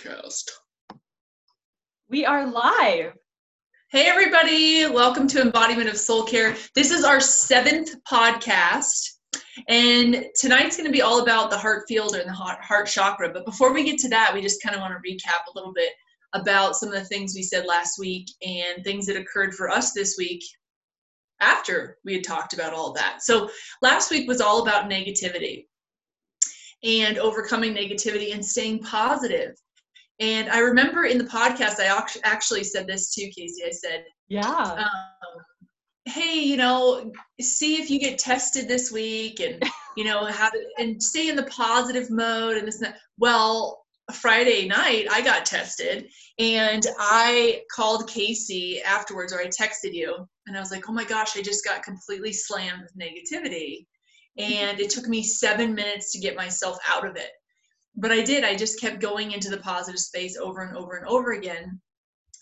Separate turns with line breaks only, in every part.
podcast.
We are live.
Hey, everybody. Welcome to Embodiment of Soul Care. This is our seventh podcast. And tonight's going to be all about the heart field and the heart, heart chakra. But before we get to that, we just kind of want to recap a little bit about some of the things we said last week and things that occurred for us this week after we had talked about all that. So last week was all about negativity and overcoming negativity and staying positive. And I remember in the podcast, I actually said this too, Casey. I said,
Yeah.
Um, hey, you know, see if you get tested this week and, you know, have to, and stay in the positive mode and this and that. Well, Friday night, I got tested and I called Casey afterwards, or I texted you, and I was like, oh my gosh, I just got completely slammed with negativity. And it took me seven minutes to get myself out of it. But I did, I just kept going into the positive space over and over and over again.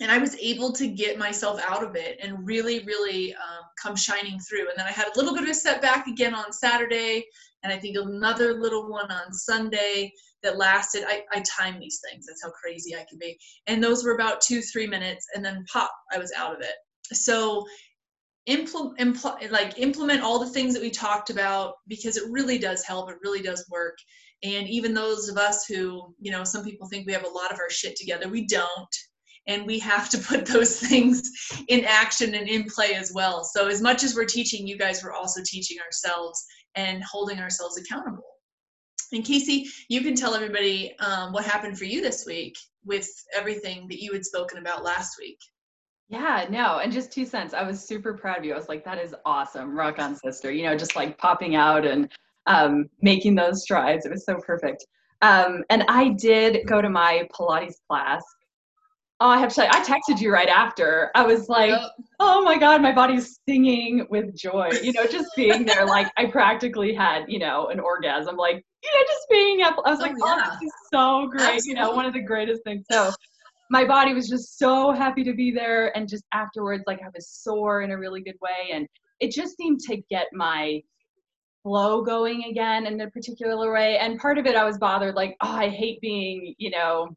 And I was able to get myself out of it and really, really um, come shining through. And then I had a little bit of a setback again on Saturday, and I think another little one on Sunday that lasted. I, I time these things, that's how crazy I can be. And those were about two, three minutes, and then pop, I was out of it. So implement impl- like implement all the things that we talked about because it really does help it really does work and even those of us who you know some people think we have a lot of our shit together we don't and we have to put those things in action and in play as well so as much as we're teaching you guys we're also teaching ourselves and holding ourselves accountable and casey you can tell everybody um, what happened for you this week with everything that you had spoken about last week
yeah, no, and just two cents. I was super proud of you. I was like, that is awesome. Rock on, sister. You know, just like popping out and um, making those strides. It was so perfect. Um, and I did go to my Pilates class. Oh, I have to say, I texted you right after. I was like, yep. oh my God, my body's singing with joy. You know, just being there, like I practically had, you know, an orgasm. Like, you know, just being up. I was oh, like, yeah. oh, this is so great. Absolutely. You know, one of the greatest things. So my body was just so happy to be there and just afterwards like i was sore in a really good way and it just seemed to get my flow going again in a particular way. And part of it i was bothered like oh i hate being you know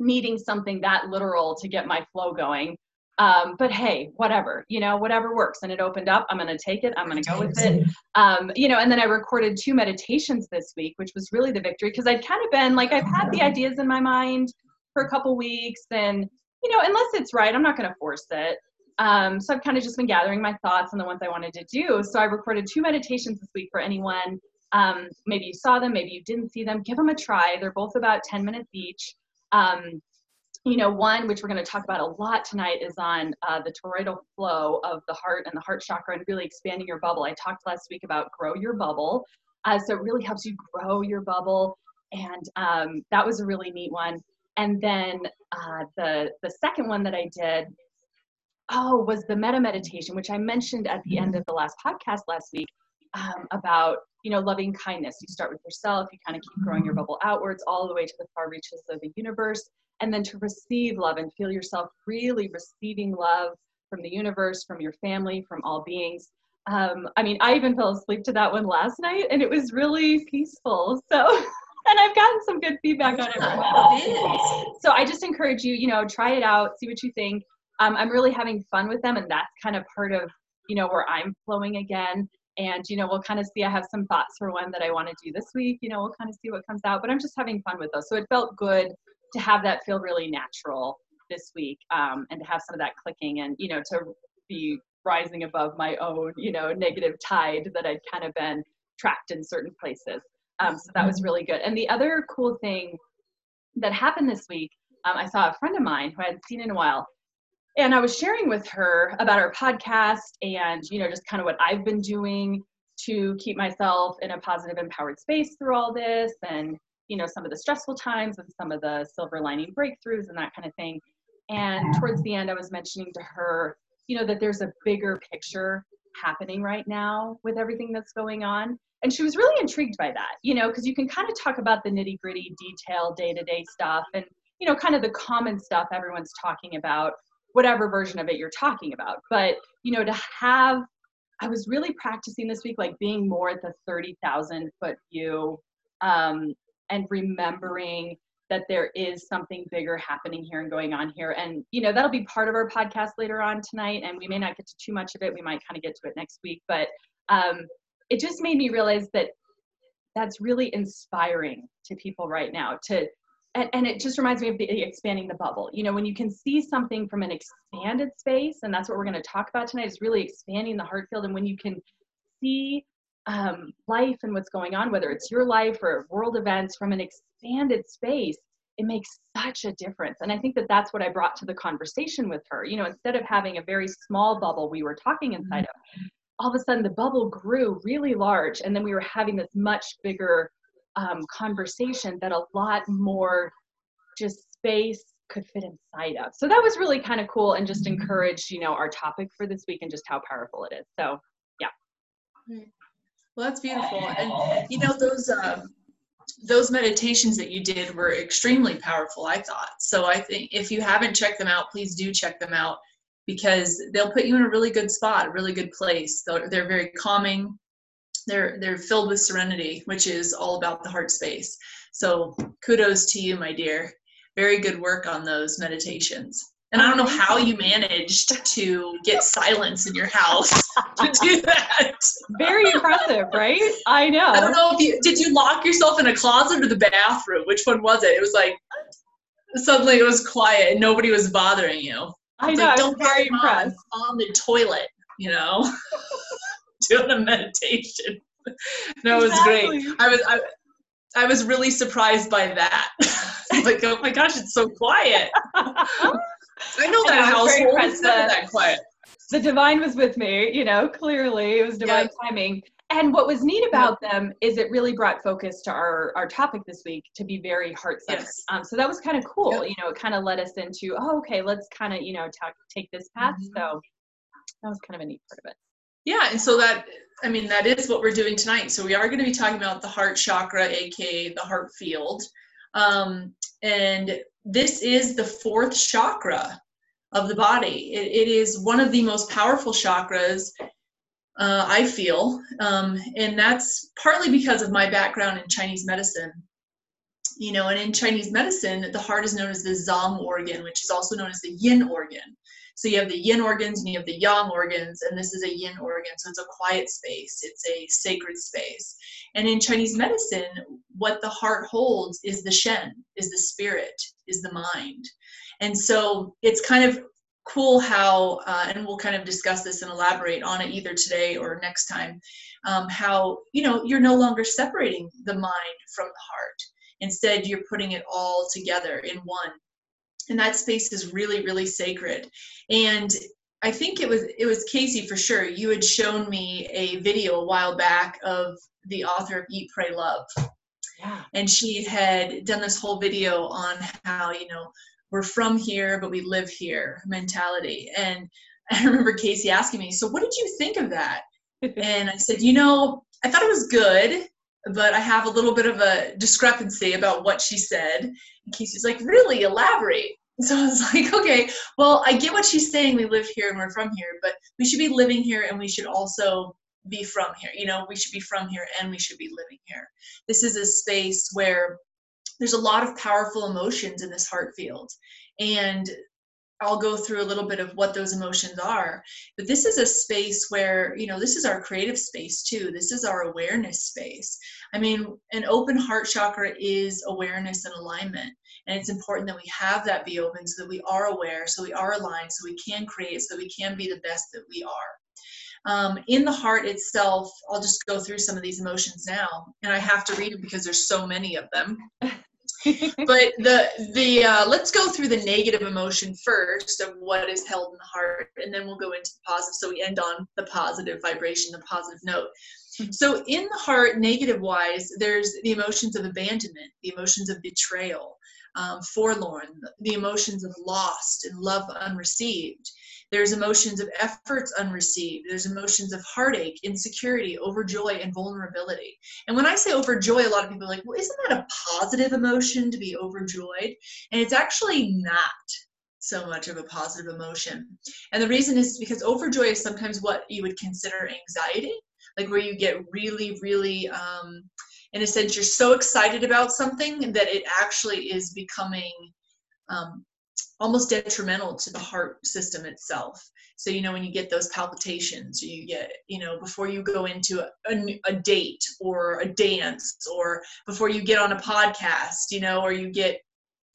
needing something that literal to get my flow going. Um, but hey whatever you know whatever works. And it opened up. I'm going to take it. I'm going to go with it. Um, you know and then i recorded two meditations this week which was really the victory because i'd kind of been like i've had the ideas in my mind for a couple weeks. And you know unless it's right i'm not going to force it um, so i've kind of just been gathering my thoughts on the ones i wanted to do. So i recorded two meditations this week for anyone um, maybe you saw them maybe you didn't see them. Give them a try. They're both about 10 minutes each. Um, you know one which we're going to talk about a lot tonight is on uh, the toroidal flow of the heart and the heart chakra and really expanding your bubble. I talked last week about grow your bubble. Uh, so it really helps you grow your bubble. And um, that was a really neat one. And then uh, the the second one that I did, oh, was the metta meditation, which I mentioned at the end of the last podcast last week um, about you know loving kindness. You start with yourself, you kind of keep growing your bubble outwards all the way to the far reaches of the universe, and then to receive love and feel yourself really receiving love from the universe, from your family, from all beings. Um, I mean, I even fell asleep to that one last night, and it was really peaceful. So. and I've gotten some good feedback on it. So I just encourage you, you know, try it out, see what you think. Um, I'm really having fun with them, and that's kind of part of, you know, where I'm flowing again. And you know, we'll kind of see. I have some thoughts for one that I want to do this week. You know, we'll kind of see what comes out. But I'm just having fun with those. So it felt good to have that feel really natural this week, um, and to have some of that clicking, and you know, to be rising above my own, you know, negative tide that I'd kind of been trapped in certain places. Um, so that was really good. And the other cool thing that happened this week, um, I saw a friend of mine who I hadn't seen in a while, and I was sharing with her about our podcast and you know just kind of what I've been doing to keep myself in a positive, empowered space through all this, and you know some of the stressful times and some of the silver lining breakthroughs and that kind of thing. And towards the end, I was mentioning to her, you know, that there's a bigger picture happening right now with everything that's going on and she was really intrigued by that you know because you can kind of talk about the nitty gritty detail day to day stuff and you know kind of the common stuff everyone's talking about whatever version of it you're talking about but you know to have i was really practicing this week like being more at the 30000 foot view um, and remembering that there is something bigger happening here and going on here. And, you know, that'll be part of our podcast later on tonight. And we may not get to too much of it. We might kind of get to it next week. But um, it just made me realize that that's really inspiring to people right now to and, and it just reminds me of the expanding the bubble. You know when you can see something from an expanded space and that's what we're going to talk about tonight is really expanding the heart field. And when you can see um, life and what's going on whether it's your life or world events from an expanded space it makes such a difference. And i think that that's what i brought to the conversation with her. You know instead of having a very small bubble we were talking inside mm-hmm. of all of a sudden the bubble grew really large and then we were having this much bigger um, conversation that a lot more just space could fit inside of. So that was really kind of cool and just encouraged, you know, our topic for this week and just how powerful it is. So yeah.
Well, that's beautiful. And you know, those um, those meditations that you did were extremely powerful, I thought. So I think if you haven't checked them out, please do check them out because they'll put you in a really good spot, a really good place. They're, they're very calming they're they're filled with serenity which is all about the heart space. So kudos to you my dear. Very good work on those meditations. And i don't know how you managed to get silence in your house to do that.
Very impressive right? I know.
I don't know if you did you lock yourself in a closet or the bathroom? Which one was it? It was like suddenly it was quiet and nobody was bothering you.
I know like, don't very impressed.
On the toilet you know doing a meditation. no, it was great. I was I, I was really surprised by that. like, oh my gosh, it's so quiet. I know that household is never that quiet.
The divine was with me, you know, clearly it was divine yeah. timing. And what was neat about yeah. them is it really brought focus to our, our topic this week to be very heart centered. Yes. Um, so that was kind of cool. Yep. You know, it kind of led us into, oh, okay, let's kind of, you know, talk, take this path. Mm-hmm. So that was kind of a neat part of it.
Yeah, and so that I mean that is what we're doing tonight. So we are going to be talking about the heart chakra, aka the heart field, um, and this is the fourth chakra of the body. It, it is one of the most powerful chakras. Uh, I feel, um, and that's partly because of my background in Chinese medicine. You know, and in Chinese medicine, the heart is known as the Zang organ, which is also known as the Yin organ. So you have the yin organs and you have the yang organs, and this is a yin organ. So it's a quiet space, it's a sacred space. And in Chinese medicine, what the heart holds is the shen, is the spirit, is the mind. And so it's kind of cool how, uh, and we'll kind of discuss this and elaborate on it either today or next time, um, how, you know, you're no longer separating the mind from the heart. Instead, you're putting it all together in one and that space is really really sacred. And i think it was it was casey for sure. You had shown me a video a while back of the author of eat pray love. Yeah. and she had done this whole video on how you know we're from here but we live here mentality. And i remember casey asking me so what did you think of that? And i said you know i thought it was good but I have a little bit of a discrepancy about what she said. And Casey's like, really elaborate. So I was like, okay, well, I get what she's saying. We live here and we're from here, but we should be living here and we should also be from here. You know, we should be from here and we should be living here. This is a space where there's a lot of powerful emotions in this heart field. And I'll go through a little bit of what those emotions are. But this is a space where, you know, this is our creative space too. This is our awareness space. I mean, an open heart chakra is awareness and alignment. And it's important that we have that be open so that we are aware, so we are aligned, so we can create, so we can be the best that we are. Um, in the heart itself, I'll just go through some of these emotions now, and I have to read them because there's so many of them. but the the uh, let's go through the negative emotion first of what is held in the heart, and then we'll go into the positive. So we end on the positive vibration, the positive note. Hmm. So in the heart, negative wise, there's the emotions of abandonment, the emotions of betrayal, um, forlorn, the emotions of lost and love unreceived. There's emotions of efforts unreceived. There's emotions of heartache, insecurity, overjoy, and vulnerability. And when I say overjoy, a lot of people are like, well, isn't that a positive emotion to be overjoyed? And it's actually not so much of a positive emotion. And the reason is because overjoy is sometimes what you would consider anxiety, like where you get really, really um, in a sense you're so excited about something that it actually is becoming um, almost detrimental to the heart system itself. So you know when you get those palpitations you get you know before you go into a, a, date or a dance or before you get on a podcast you know or you get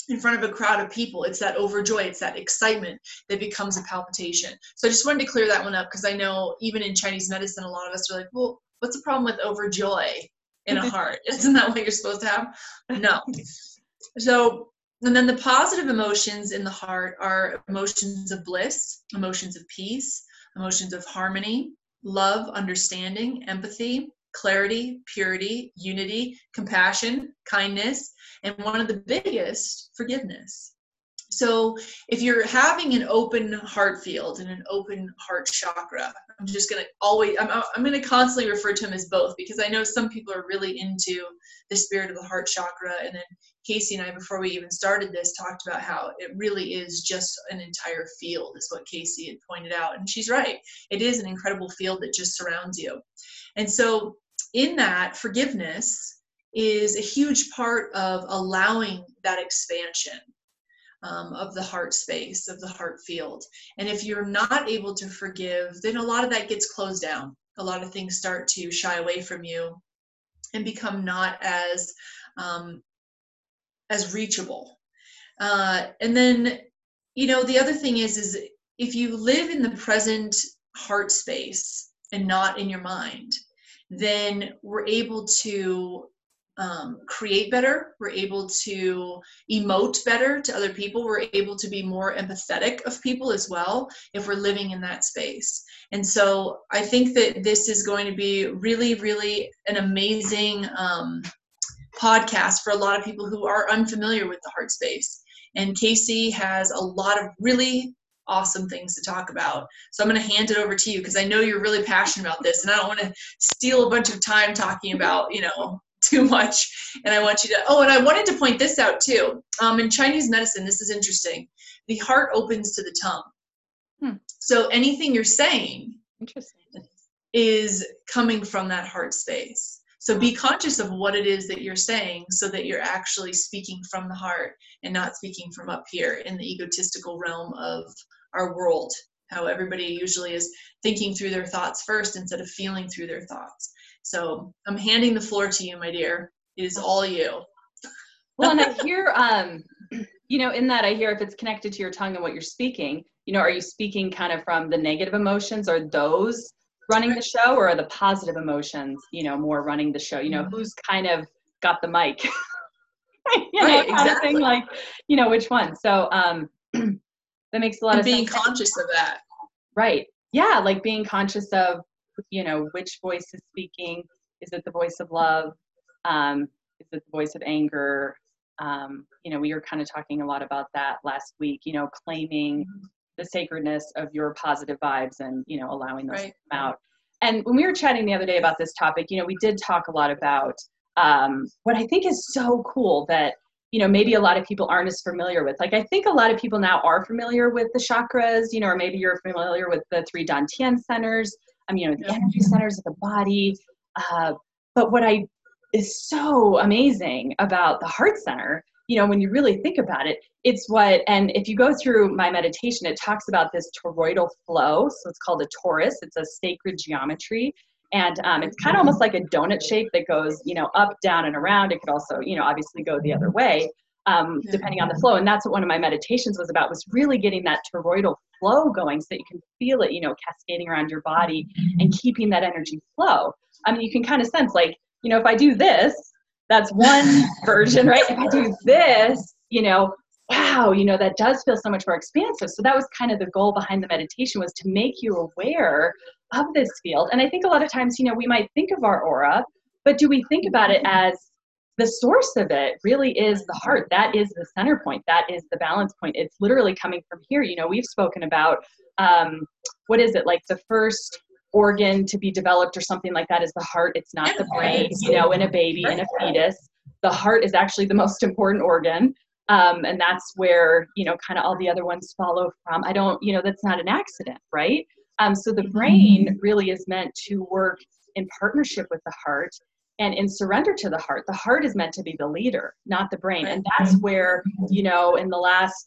in front of a crowd of people. It's that overjoy it's that excitement that becomes a palpitation. So i just wanted to clear that one up because i know even in chinese medicine a lot of us are like well what's the problem with overjoy in a heart? Isn't that what you're supposed to have? No. So and then the positive emotions in the heart are emotions of bliss, emotions of peace, emotions of harmony, love, understanding, empathy, clarity, purity, unity, compassion, kindness, and one of the biggest, forgiveness. So if you're having an open heart field and an open heart chakra, I'm just going to always, I'm, I'm going to constantly refer to them as both because I know some people are really into the spirit of the heart chakra. And then Casey and I, before we even started this, talked about how it really is just an entire field, is what Casey had pointed out. And she's right. It is an incredible field that just surrounds you. And so in that, forgiveness is a huge part of allowing that expansion um, of the heart space, of the heart field. And if you're not able to forgive, then a lot of that gets closed down. A lot of things start to shy away from you and become not as um, as reachable. Uh, and then, you know, the other thing is, is if you live in the present heart space and not in your mind, then we're able to um, create better. We're able to emote better to other people. We're able to be more empathetic of people as well if we're living in that space. And so I think that this is going to be really, really an amazing um, podcast for a lot of people who are unfamiliar with the heart space. And Casey has a lot of really awesome things to talk about. So I'm going to hand it over to you because I know you're really passionate about this and I don't want to steal a bunch of time talking about, you know, too much. And I want you to, oh, and I wanted to point this out too. Um, in Chinese medicine, this is interesting. The heart opens to the tongue. Hmm. So anything you're saying
interesting.
is coming from that heart space. So be conscious of what it is that you're saying so that you're actually speaking from the heart and not speaking from up here in the egotistical realm of our world. How everybody usually is thinking through their thoughts first instead of feeling through their thoughts. So I'm handing the floor to you, my dear. It is all you.
well, and I hear, um, you know, in that I hear if it's connected to your tongue and what you're speaking, you know, are you speaking kind of from the negative emotions? Are those running the show, or are the positive emotions, you know, more running the show? You know, mm-hmm. who's kind of got the mic? you know, right, exactly. Thing, like, you know, which one? So um, that makes a lot
and
of
being
sense.
conscious of that.
Right. Yeah, like being conscious of you know which voice is speaking. Is it the voice of love? Um, is it the voice of anger? Um, you know we were kind of talking a lot about that last week you know claiming mm-hmm. the sacredness of your positive vibes and you know allowing those right. to come out. And when we were chatting the other day about this topic you know we did talk a lot about um, what i think is so cool that you know maybe a lot of people aren't as familiar with. Like i think a lot of people now are familiar with the chakras you know or maybe you're familiar with the three dantian centers um, you know, the energy centers of the body. Uh, but what I is so amazing about the heart center, you know, when you really think about it, it's what, and if you go through my meditation, it talks about this toroidal flow. So it's called a torus. It's a sacred geometry. And um, it's kind of almost like a donut shape that goes, you know, up, down, and around. It could also, you know, obviously go the other way um, depending on the flow. And that's what one of my meditations was about, was really getting that toroidal flow going so that you can feel it, you know, cascading around your body and keeping that energy flow. I mean, you can kind of sense like, you know, if I do this, that's one version, right? If I do this, you know, wow, you know, that does feel so much more expansive. So that was kind of the goal behind the meditation was to make you aware of this field. And I think a lot of times, you know, we might think of our aura, but do we think about it as the source of it really is the heart. That is the center point. That is the balance point. It's literally coming from here. You know, we've spoken about um, what is it like the first organ to be developed or something like that is the heart. It's not the brain. You know, in a baby, in a fetus, the heart is actually the most important organ. Um, and that's where you know kind of all the other ones follow from. I don't, you know, that's not an accident, right? Um, so the brain really is meant to work in partnership with the heart and in surrender to the heart. The heart is meant to be the leader not the brain. And that's mm-hmm. where mm-hmm. you know in the last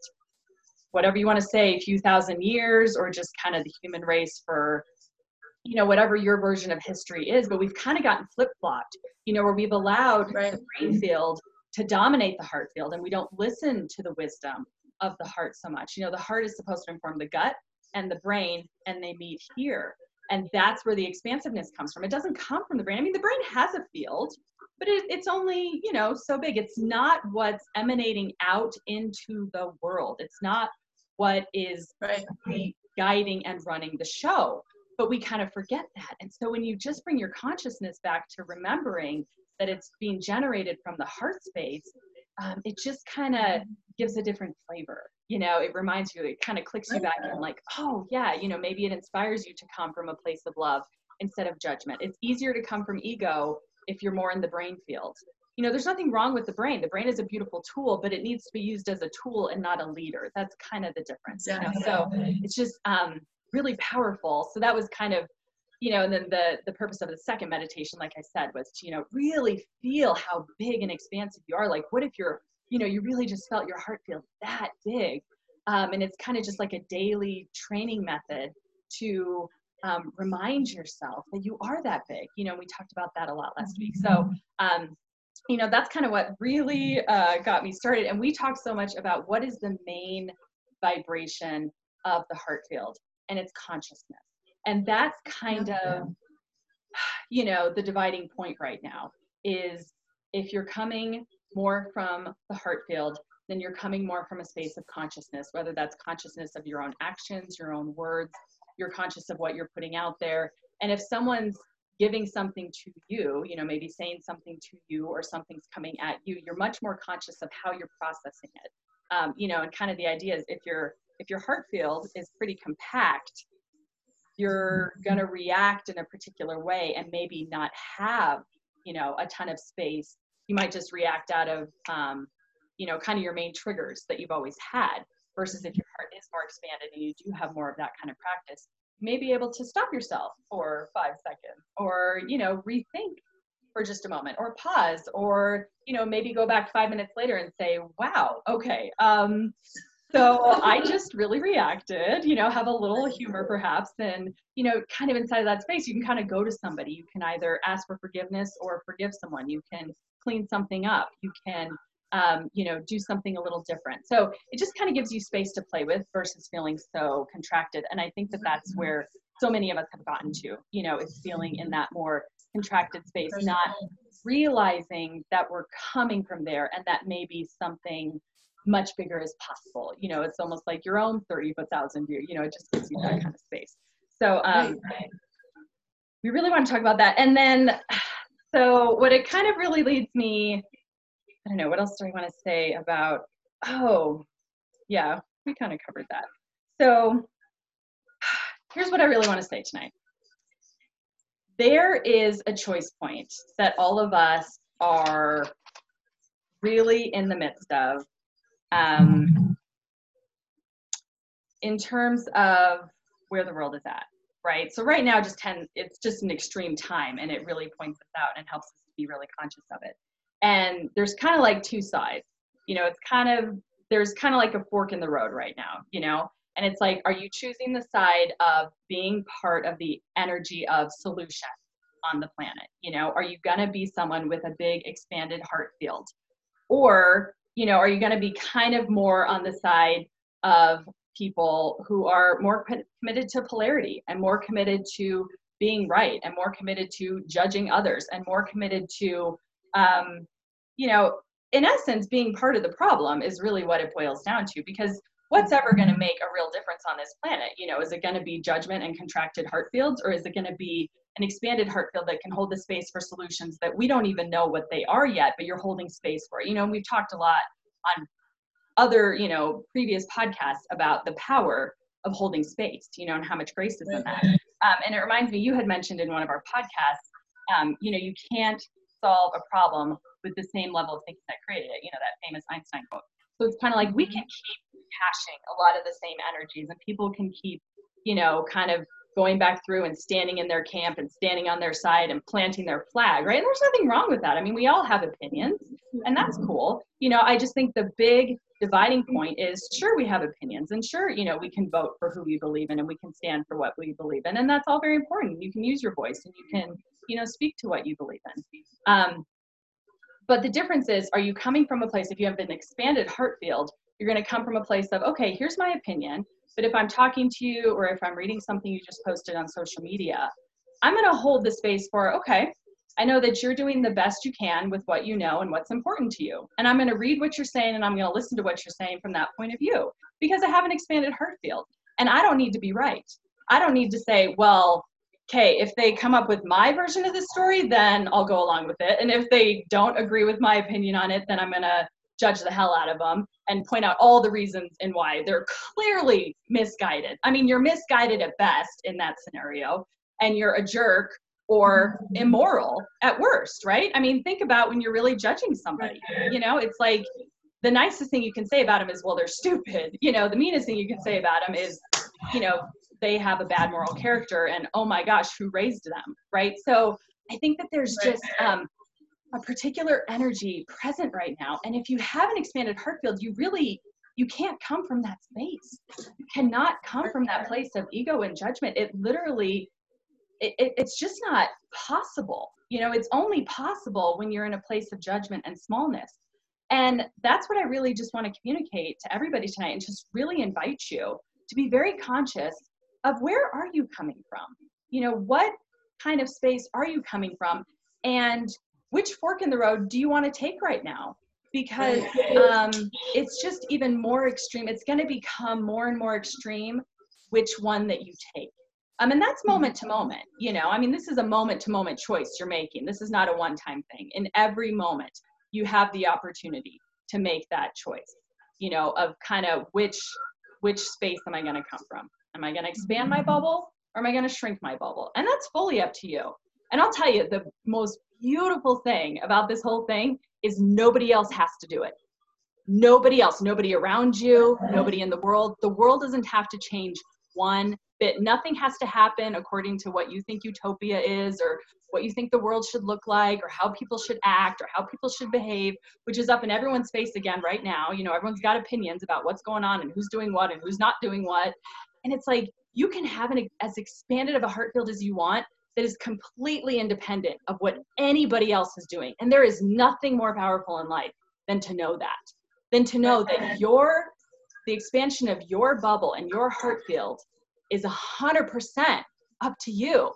whatever you want to say a few thousand years or just kind of the human race for you know whatever your version of history is but we've kind of gotten flip-flopped you know where we've allowed right. the brain field to dominate the heart field and we don't listen to the wisdom of the heart so much. You know the heart is supposed to inform the gut and the brain and they meet here and that's where the expansiveness comes from. It doesn't come from the brain. I mean the brain has a field but it, it's only you know so big. It's not what's emanating out into the world. It's not what is right. guiding and running the show. But we kind of forget that. And so when you just bring your consciousness back to remembering that it's being generated from the heart space um, it just kind of gives a different flavor you know it reminds you it kind of clicks you back and like oh yeah you know maybe it inspires you to come from a place of love instead of judgment. It's easier to come from ego if you're more in the brain field. You know there's nothing wrong with the brain. The brain is a beautiful tool but it needs to be used as a tool and not a leader. That's kind of the difference you know so it's just um really powerful. So that was kind of you know and then the the purpose of the second meditation like i said was to you know really feel how big and expansive you are. Like what if you're you know you really just felt your heart feel that big. Um, and it's kind of just like a daily training method to um, remind yourself that you are that big. You know we talked about that a lot last week. So um, you know that's kind of what really uh, got me started. And we talked so much about what is the main vibration of the heart field and it's consciousness. And that's kind of you know the dividing point right now is if you're coming more from the heart field then you're coming more from a space of consciousness whether that's consciousness of your own actions your own words you're conscious of what you're putting out there. And if someone's giving something to you you know maybe saying something to you or something's coming at you you're much more conscious of how you're processing it. Um, you know and kind of the idea is if your if your heart field is pretty compact you're going to react in a particular way and maybe not have you know a ton of space you might just react out of um, you know kind of your main triggers that you've always had versus if your heart is more expanded and you do have more of that kind of practice you may be able to stop yourself for five seconds or you know rethink for just a moment or pause or you know maybe go back five minutes later and say wow okay um, so I just really reacted, you know, have a little humor perhaps, and, you know, kind of inside of that space, you can kind of go to somebody. You can either ask for forgiveness or forgive someone. You can clean something up. You can, um, you know, do something a little different. So it just kind of gives you space to play with versus feeling so contracted. And I think that that's mm-hmm. where so many of us have gotten to, you know, is feeling in that more contracted space, not realizing that we're coming from there and that maybe something much bigger as possible. You know, it's almost like your own 30 foot thousand view, you know, it just gives you that kind of space. So um, we really want to talk about that. And then, so what it kind of really leads me, I don't know, what else do I want to say about, oh, yeah, we kind of covered that. So here's what I really want to say tonight. There is a choice point that all of us are really in the midst of um, in terms of where the world is at, right? So right now, just 10, it's just an extreme time and it really points us out and helps us to be really conscious of it. And there's kind of like two sides, you know, it's kind of, there's kind of like a fork in the road right now, you know? And it's like, are you choosing the side of being part of the energy of solution on the planet? You know, are you to be someone with a big expanded heart field? Or you know, are you to be kind of more on the side of people who are more committed to polarity and more committed to being right and more committed to judging others and more committed to, um, you know, in essence, being part of the problem is really what it boils down to because what's ever going to make a real difference on this planet? You know, is it going to be judgment and contracted heart fields or is it going to be an expanded heart field that can hold the space for solutions that we don't even know what they are yet, but you're holding space for. You know, we've talked a lot on other, you know, previous podcasts about the power of holding space, you know, and how much grace is in that. Um, and it reminds me, you had mentioned in one of our podcasts, um, you know, you can't solve a problem with the same level of thinking that created it, you know, that famous Einstein quote. So it's kind of like we can keep caching a lot of the same energies and people can keep, you know, kind of going back through and standing in their camp and standing on their side and planting their flag, right? And there's nothing wrong with that. I mean, we all have opinions, and that's cool. You know, I just think the big dividing point is sure we have opinions and sure you know we can vote for who we believe in and we can stand for what we believe in and that's all very important. You can use your voice and you can you know speak to what you believe in. Um, but the difference is are you coming from a place if you have an expanded heart field you're going to come from a place of okay here's my opinion but if i'm talking to you or if i'm reading something you just posted on social media i'm going to hold the space for okay I know that you're doing the best you can with what you know and what's important to you. And I'm going to read what you're saying and I'm going to listen to what you're saying from that point of view because I have an expanded heart field. And I don't need to be right. I don't need to say, well, okay, if they come up with my version of the story, then I'll go along with it. And if they don't agree with my opinion on it, then I'm going to judge the hell out of them and point out all the reasons and why they're clearly misguided. I mean, you're misguided at best in that scenario, and you're a jerk or immoral at worst, right? I mean, think about when you're really judging somebody. You know, it's like the nicest thing you can say about them is, well, they're stupid. You know, the meanest thing you can say about them is, you know, they have a bad moral character and oh my gosh, who raised them, right? So I think that there's just um, a particular energy present right now. And if you have an expanded heart field, you really you can't come from that space. You cannot come from that place of ego and judgment. It literally it, it's just not possible. You know, it's only possible when you're in a place of judgment and smallness. And that's what I really just want to communicate to everybody tonight and just really invite you to be very conscious of where are you coming from? You know, what kind of space are you coming from? And which fork in the road do you want to take right now? Because um, it's just even more extreme. It's going to become more and more extreme which one that you take. Um, and that's mm-hmm. moment to moment, you know, I mean, this is a moment to moment choice you're making. This is not a one time thing. In every moment, you have the opportunity to make that choice, you know, of kind of which, which space am I going to come from? Am I going to expand my bubble or am I going to shrink my bubble? And that's fully up to you. And I'll tell you, the most beautiful thing about this whole thing is nobody else has to do it. Nobody else, nobody around you, nobody in the world. The world doesn't have to change one bit. Nothing has to happen according to what you think utopia is or what you think the world should look like or how people should act or how people should behave, which is up in everyone's face again right now. You know, everyone's got opinions about what's going on and who's doing what and who's not doing what. And it's like you can have an as expanded of a heart field as you want that is completely independent of what anybody else is doing. And there is nothing more powerful in life than to know that, than to know that your the expansion of your bubble and your heart field is a hundred percent up to you.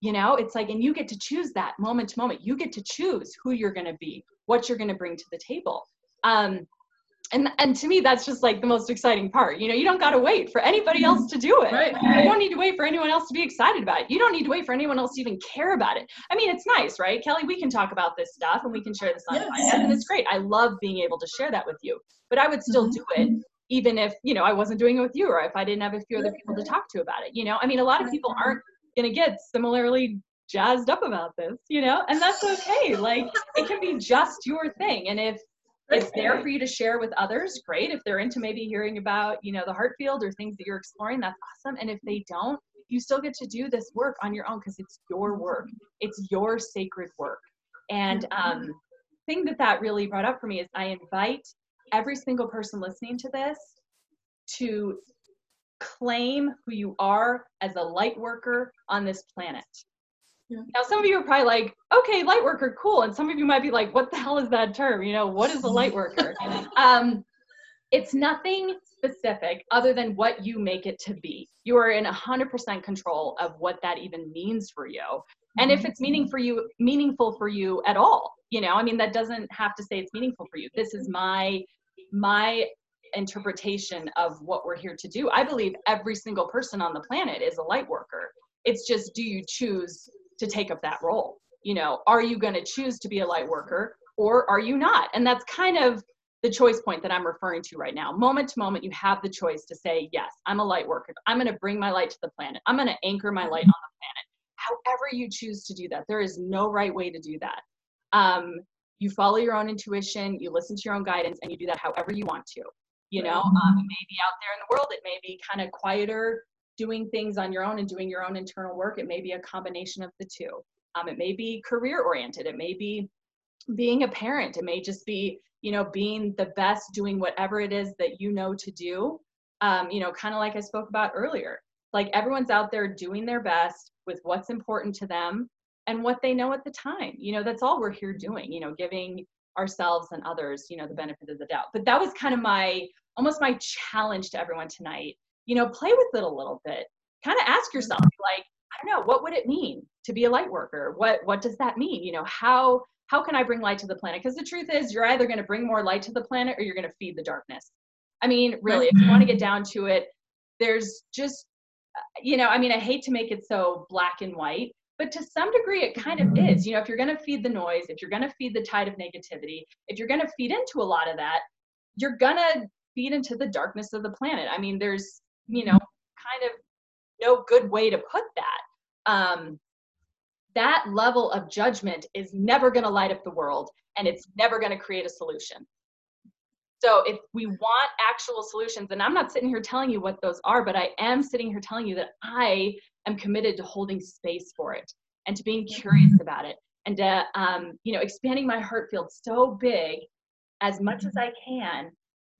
You know it's like and you get to choose that moment to moment. You get to choose who you're going to be what you're going to bring to the table. Um and and to me that's just like the most exciting part. You know you don't got to wait for anybody else to do it. Right. you don't need to wait for anyone else to be excited about it. You don't need to wait for anyone else to even care about it. I mean it's nice right? Kelly we can talk about this stuff and we can share this on yes. and it's great. I love being able to share that with you but i would still mm-hmm. do it even if you know i wasn't doing it with you or if i didn't have a few other people to talk to about it you know? I mean a lot of people aren't going to get similarly jazzed up about this you know? And that's okay like it can be just your thing. And if it's there for you to share with others great. If they're into maybe hearing about you know the heart field or things that you're exploring that's awesome. And if they don't you still get to do this work on your own because it's your work. It's your sacred work. And um thing that that really brought up for me is i invite every single person listening to this to claim who you are as a light worker on this planet. Yeah. Now, some of you are probably like, okay, light worker, cool. And some of you might be like, what the hell is that term? You know, what is a light worker? um, it's nothing specific other than what you make it to be. You are in 100% control of what that even means for you. And if it's meaning for you, meaningful for you at all, you know, I mean, that doesn't have to say it's meaningful for you. This is my my interpretation of what we're here to do. I believe every single person on the planet is a light worker. It's just do you choose to take up that role? You know, are you going to choose to be a light worker or are you not? And that's kind of the choice point that I'm referring to right now. Moment to moment, you have the choice to say, yes, I'm a light worker. I'm going to bring my light to the planet. I'm going to anchor my light on the planet. However, you choose to do that, there is no right way to do that. Um, you follow your own intuition, you listen to your own guidance, and you do that however you want to. You know, um, it may be out there in the world, it may be kind of quieter, doing things on your own and doing your own internal work. It may be a combination of the two. Um, it may be career oriented. It may be being a parent. It may just be, you know, being the best doing whatever it is that you know to do. Um, you know, kind of like I spoke about earlier. Like everyone's out there doing their best with what's important to them and what they know at the time. You know, that's all we're here doing, you know, giving ourselves and others, you know, the benefit of the doubt. But that was kind of my almost my challenge to everyone tonight. You know, play with it a little bit. Kind of ask yourself, like, I don't know, what would it mean to be a light worker? What what does that mean? You know, how how can I bring light to the planet? Because the truth is, you're either going to bring more light to the planet or you're going to feed the darkness. I mean, really, if you want to get down to it, there's just, uh, you know, I mean, I hate to make it so black and white, but to some degree it kind of is. You know if you're going to feed the noise if you're going to feed the tide of negativity if you're going to feed into a lot of that you're going to feed into the darkness of the planet. I mean there's you know kind of no good way to put that. Um, that level of judgment is never going to light up the world and it's never going to create a solution. So if we want actual solutions and i'm not sitting here telling you what those are but i am sitting here telling you that i am committed to holding space for it and to being curious mm-hmm. about it and to um, you know expanding my heart field so big as much as mm-hmm. i can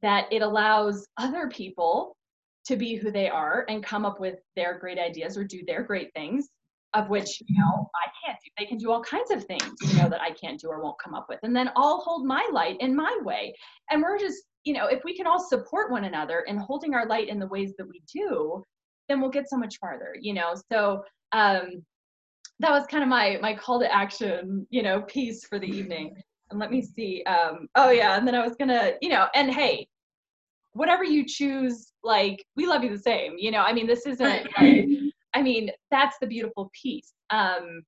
that it allows other people to be who they are and come up with their great ideas or do their great things of which you know mm-hmm. i can't do. They can do all kinds of things you know that i can't do or won't come up with and then i'll hold my light in my way. And we're just you know if we can all support one another in holding our light in the ways that we do then we'll get so much farther you know? So um that was kind of my my call to action you know piece for the evening. And let me see um oh yeah and then i was gonna you know and hey whatever you choose like we love you the same you know? I mean this isn't like, i mean that's the beautiful piece. Um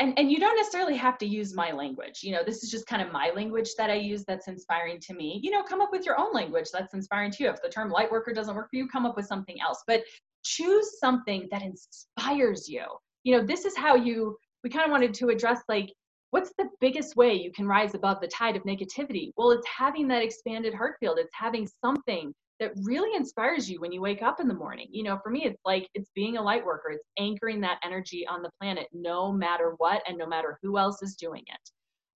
and and you don't necessarily have to use my language. You know this is just kind of my language that i use that's inspiring to me. You know come up with your own language that's inspiring to you. If the term light worker doesn't work for you come up with something else. But choose something that inspires you. You know this is how you we kind of wanted to address like what's the biggest way you can rise above the tide of negativity? Well it's having that expanded heart field. It's having something that really inspires you when you wake up in the morning. You know, for me, it's like it's being a light worker, it's anchoring that energy on the planet no matter what and no matter who else is doing it.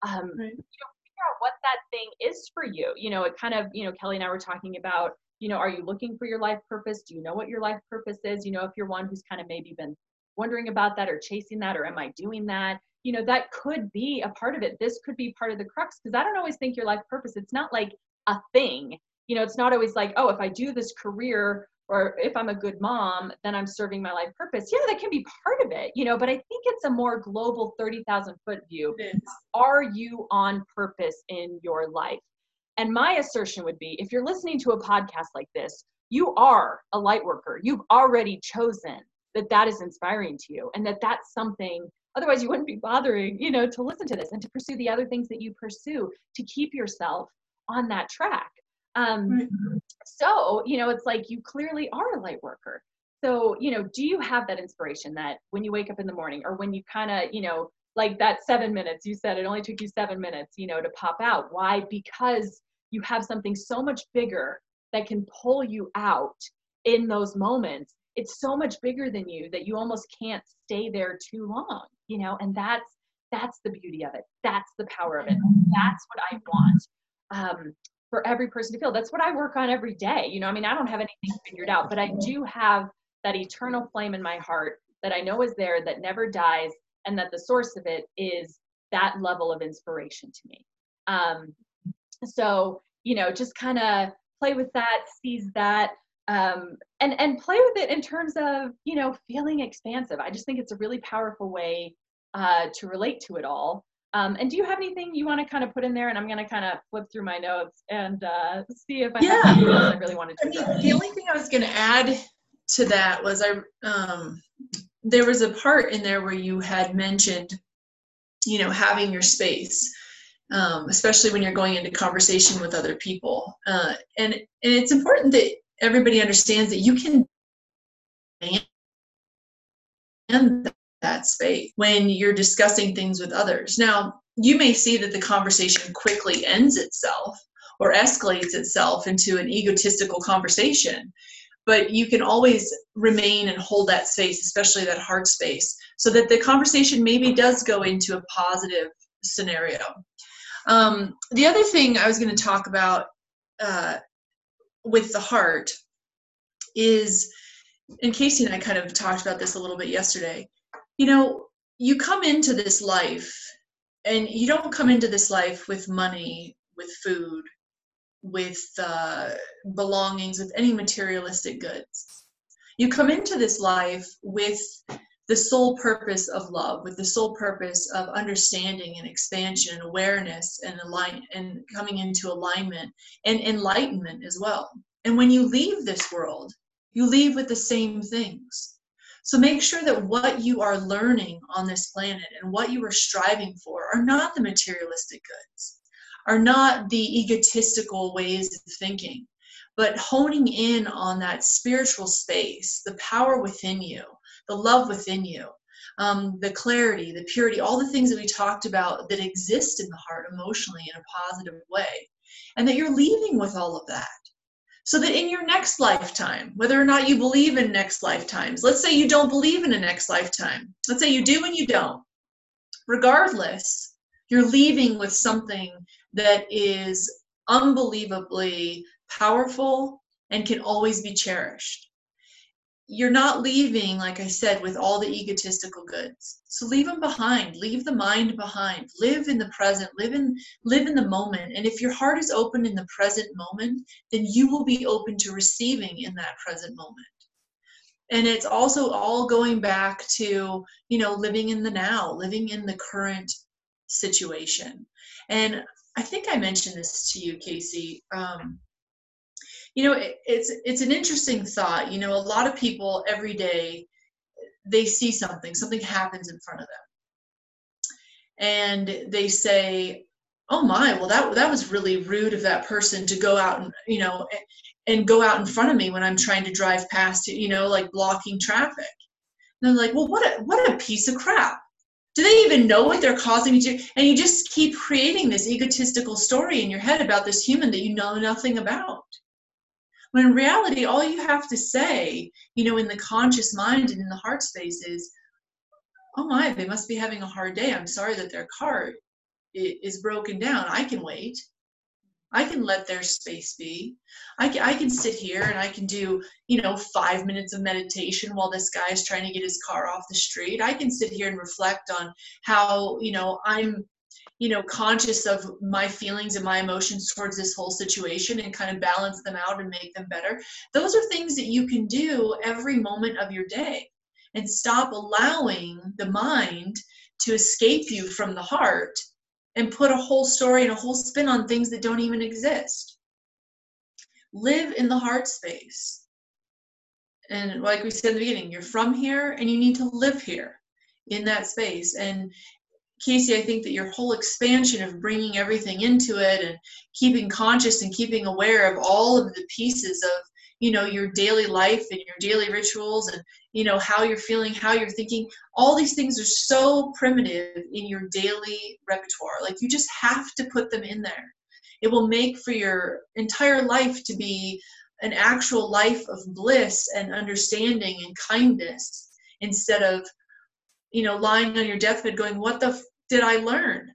Um, right. you know, figure out what that thing is for you. You know, it kind of, you know, Kelly and I were talking about, you know, are you looking for your life purpose? Do you know what your life purpose is? You know, if you're one who's kind of maybe been wondering about that or chasing that or am I doing that? You know, that could be a part of it. This could be part of the crux because I don't always think your life purpose, it's not like a thing you know it's not always like oh if i do this career or if i'm a good mom then i'm serving my life purpose. Yeah that can be part of it you know but i think it's a more global 30000 foot view. Are you on purpose in your life? And my assertion would be if you're listening to a podcast like this you are a light worker. You've already chosen that that is inspiring to you and that that's something otherwise you wouldn't be bothering you know to listen to this and to pursue the other things that you pursue to keep yourself on that track um, So, you know, it's like you clearly are a light worker. So, you know, do you have that inspiration that when you wake up in the morning or when you kind of, you know, like that seven minutes, you said it only took you seven minutes, you know, to pop out. Why? Because you have something so much bigger that can pull you out in those moments. It's so much bigger than you that you almost can't stay there too long, you know, and that's that's the beauty of it. That's the power of it. That's what I want. Um, for every person to feel. That's what I work on every day. You know, I mean, I don't have anything figured out, but I do have that eternal flame in my heart that I know is there, that never dies, and that the source of it is that level of inspiration to me. Um, so, you know, just kind of play with that, seize that, um, and and play with it in terms of you know feeling expansive. I just think it's a really powerful way uh, to relate to it all. Um, and do you have anything you want to kind of put in there? And I'm going to kind of flip through my notes and uh, see if I
yeah.
have anything else I really wanted to.
I mean, the only thing I was going to add to that was I um, there was a part in there where you had mentioned, you know, having your space, um, especially when you're going into conversation with other people, uh, and and it's important that everybody understands that you can and that space when you're discussing things with others. Now, you may see that the conversation quickly ends itself or escalates itself into an egotistical conversation. but you can always remain and hold that space, especially that heart space, so that the conversation maybe does go into a positive scenario. Um, the other thing I was going to talk about uh, with the heart is, and Casey and I kind of talked about this a little bit yesterday. You know, you come into this life, and you don't come into this life with money, with food, with uh, belongings, with any materialistic goods. You come into this life with the sole purpose of love, with the sole purpose of understanding and expansion and awareness and align and coming into alignment and enlightenment as well. And when you leave this world, you leave with the same things. So make sure that what you are learning on this planet and what you are striving for are not the materialistic goods are not the egotistical ways of thinking, but honing in on that spiritual space, the power within you, the love within you, um, the clarity, the purity, all the things that we talked about that exist in the heart emotionally in a positive way. And that you're leaving with all of that. So that in your next lifetime, whether or not you believe in next lifetimes, let's say you don't believe in a next lifetime, let's say you do and you don't, regardless, you're leaving with something that is unbelievably powerful and can always be cherished. You're not leaving, like I said, with all the egotistical goods. So leave them behind. Leave the mind behind. Live in the present. Live in live in the moment. And if your heart is open in the present moment, then you will be open to receiving in that present moment and it's also all going back to you know living in the now living in the current situation and I think I mentioned this to you, Casey. Um, you know, it, it's it's an interesting thought. You know, a lot of people every day they see something, something happens in front of them, and they say, "Oh my, well that that was really rude of that person to go out and you know and go out in front of me when I'm trying to drive past you know, like blocking traffic." And they're like, "Well, what a what a piece of crap." do they even know what they're causing you to and you just keep creating this egotistical story in your head about this human that you know nothing about when in reality all you have to say you know in the conscious mind and in the heart space is oh my they must be having a hard day i'm sorry that their car is broken down i can wait I can let their space be. I can, I can sit here and I can do, you know, five minutes of meditation while this guy is trying to get his car off the street. I can sit here and reflect on how, you know, I'm, you know, conscious of my feelings and my emotions towards this whole situation and kind of balance them out and make them better. Those are things that you can do every moment of your day and stop allowing the mind to escape you from the heart and put a whole story and a whole spin on things that don't even exist. Live in the heart space. And like we said in the beginning, you're from here and you need to live here in that space. And Casey, I think that your whole expansion of bringing everything into it and keeping conscious and keeping aware of all of the pieces of you know your daily life and your daily rituals and you know how you're feeling how you're thinking all these things are so primitive in your daily repertoire. Like you just have to put them in there. It will make for your entire life to be an actual life of bliss and understanding and kindness instead of you know lying on your deathbed going what the did i learn?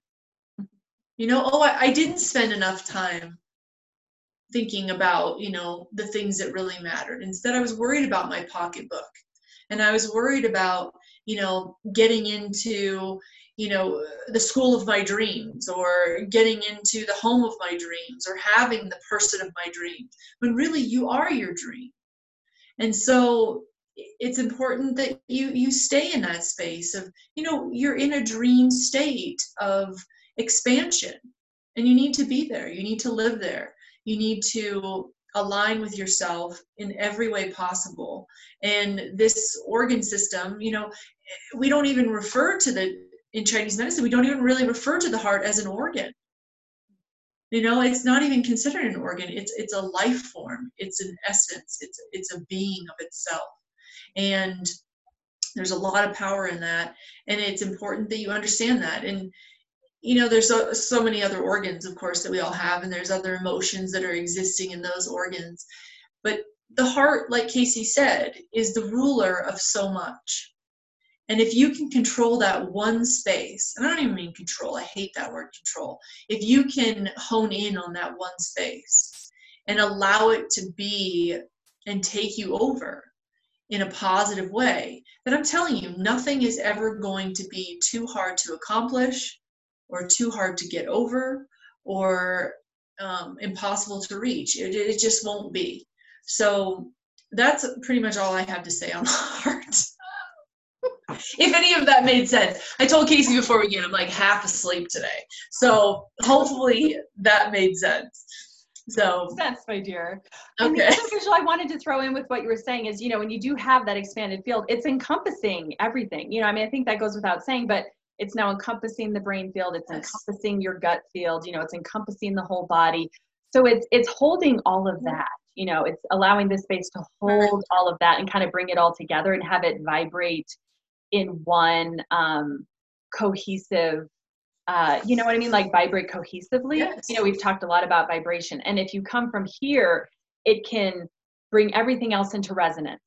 You know oh I, I didn't spend enough time thinking about you know the things that really mattered. Instead i was worried about my pocketbook. And i was worried about you know getting into you know the school of my dreams or getting into the home of my dreams or having the person of my dreams when really you are your dream. And so it's important that you you stay in that space of you know you're in a dream state of expansion and you need to be there. You need to live there. You need to align with yourself in every way possible. And this organ system you know we don't even refer to the in chinese medicine we don't even really refer to the heart as an organ. You know it's not even considered an organ. It's it's a life form. It's an essence. It's it's a being of itself and there's a lot of power in that and it's important that you understand that and you know there's so, so many other organs of course that we all have and there's other emotions that are existing in those organs but the heart, like Casey said, is the ruler of so much. And if you can control that one space, and I don't even mean control, I hate that word control. If you can hone in on that one space and allow it to be and take you over in a positive way, then I'm telling you, nothing is ever going to be too hard to accomplish or too hard to get over or um, impossible to reach. It, it just won't be. So that's pretty much all I have to say on heart. if any of that made sense. I told Casey before we get, I'm like half asleep today. So hopefully that made sense. So
sense, my dear.
Okay.
And the other visual I wanted to throw in with what you were saying is, you know, when you do have that expanded field, it's encompassing everything. You know, I mean, I think that goes without saying, but it's now encompassing the brain field, it's
Yes.
encompassing your gut field, you know, it's encompassing the whole body. So it's it's holding all of that. You know, it's allowing the space to hold all of that and kind of bring it all together and have it vibrate in one um, cohesive uh, you know what I mean? Like vibrate cohesively.
Yes.
You know, we've talked a lot about vibration. And if you come from here, it can bring everything else into resonance.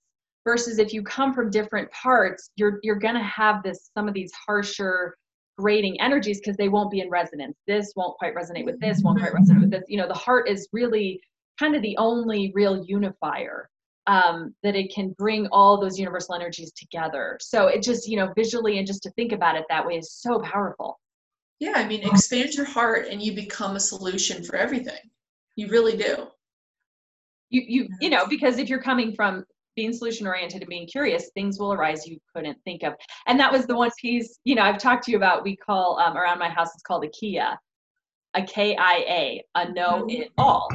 Versus if you come from different parts, you're you're gonna have this some of these harsher grating energies because they won't be in resonance. This won't quite resonate with this, won't quite resonate with this. You know, the heart is really kind of the only real unifier um, that it can bring all those universal energies together. So it just, you know, visually and just to think about it that way is so powerful.
Yeah, I mean, expand your heart and you become a solution for everything. You really do.
you you you know because if you're coming from being solution oriented and being curious things will arise you couldn't think of and that was the one piece you know i've talked to you about we call um, around my house it's called a kia a k-i-a a know it all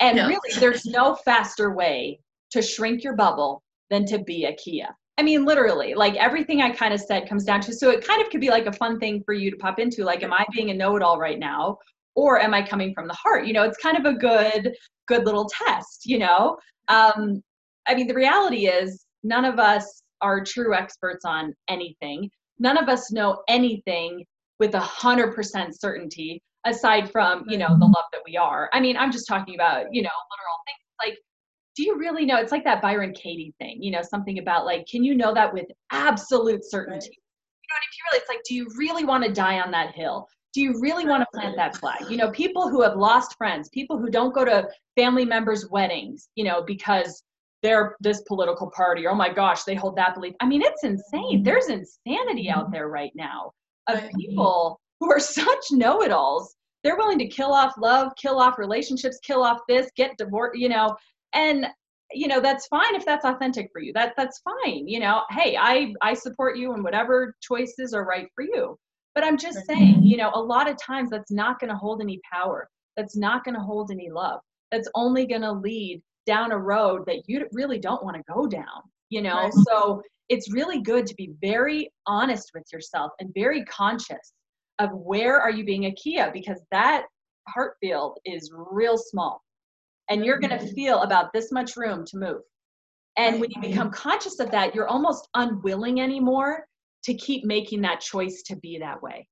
and
Yeah.
really there's no faster way to shrink your bubble than to be a kia i mean literally like everything i kind of said comes down to so it kind of could be like a fun thing for you to pop into like am i being a know-it-all right now? Or am i coming from the heart? You know it's kind of a good good little test you know? Um, i mean the reality is none of us are true experts on anything. None of us know anything with a hundred percent certainty aside from you know the love that we are. I mean i'm just talking about you know literal things. Like do you really know it's like that byron katie thing you know something about like can you know that with absolute certainty?
Right.
you know what if you really it's like do you really want to die on that hill? Do you really want to plant that flag? You know people who have lost friends people who don't go to family members weddings you know because they're this political party oh my gosh they hold that belief. I mean it's insane. Mm-hmm. There's insanity out mm-hmm. there right now of people who are such know-it-alls. They're willing to kill off love kill off relationships kill off this get divorced you know and you know that's fine if that's authentic for you. That that's fine you know hey i i support you in whatever choices are right for you. But i'm just saying mm-hmm. you know a lot of times that's not going to hold any power. That's not going to hold any love. That's only going to lead down a road that you really don't want to go down you know?
Right.
so it's really good to be very honest with yourself and very conscious of where are you being a kia? Because that heart field is real small and you're going to feel about this much room to move. And when you become conscious of that you're almost unwilling anymore to keep making that choice to be that way.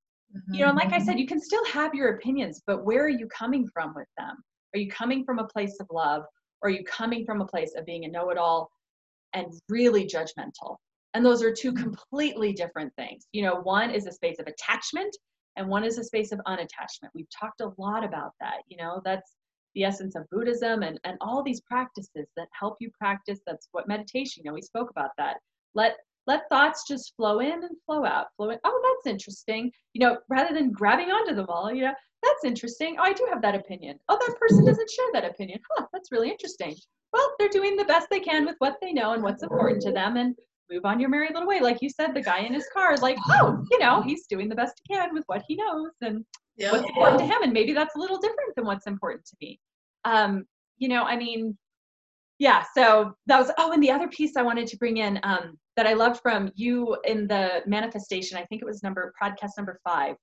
You know and like i said you can still have your opinions but where are you coming from with them? Are you coming from a place of love or are you coming from a place of being a know-it-all and really judgmental? And those are two completely different things. You know one is a space of attachment and one is a space of unattachment. We've talked a lot about that you know? That's the essence of buddhism and, and all these practices that help you practice that's what meditation you know we spoke about that. Let let thoughts just flow in and flow out flow in. Oh that's interesting. You know rather than grabbing onto them all you know that's interesting. Oh i do have that opinion. Oh that person doesn't share that opinion. Huh that's really interesting. Well they're doing the best they can with what they know and what's important to them and move on your merry little way. Like you said the guy in his car is like oh you know he's doing the best he can with what he knows and
yeah.
what's important to him. And maybe that's a little different than what's important to me um you know i mean yeah so that was oh and the other piece i wanted to bring in um that i loved from you in the manifestation i think it was number podcast number five.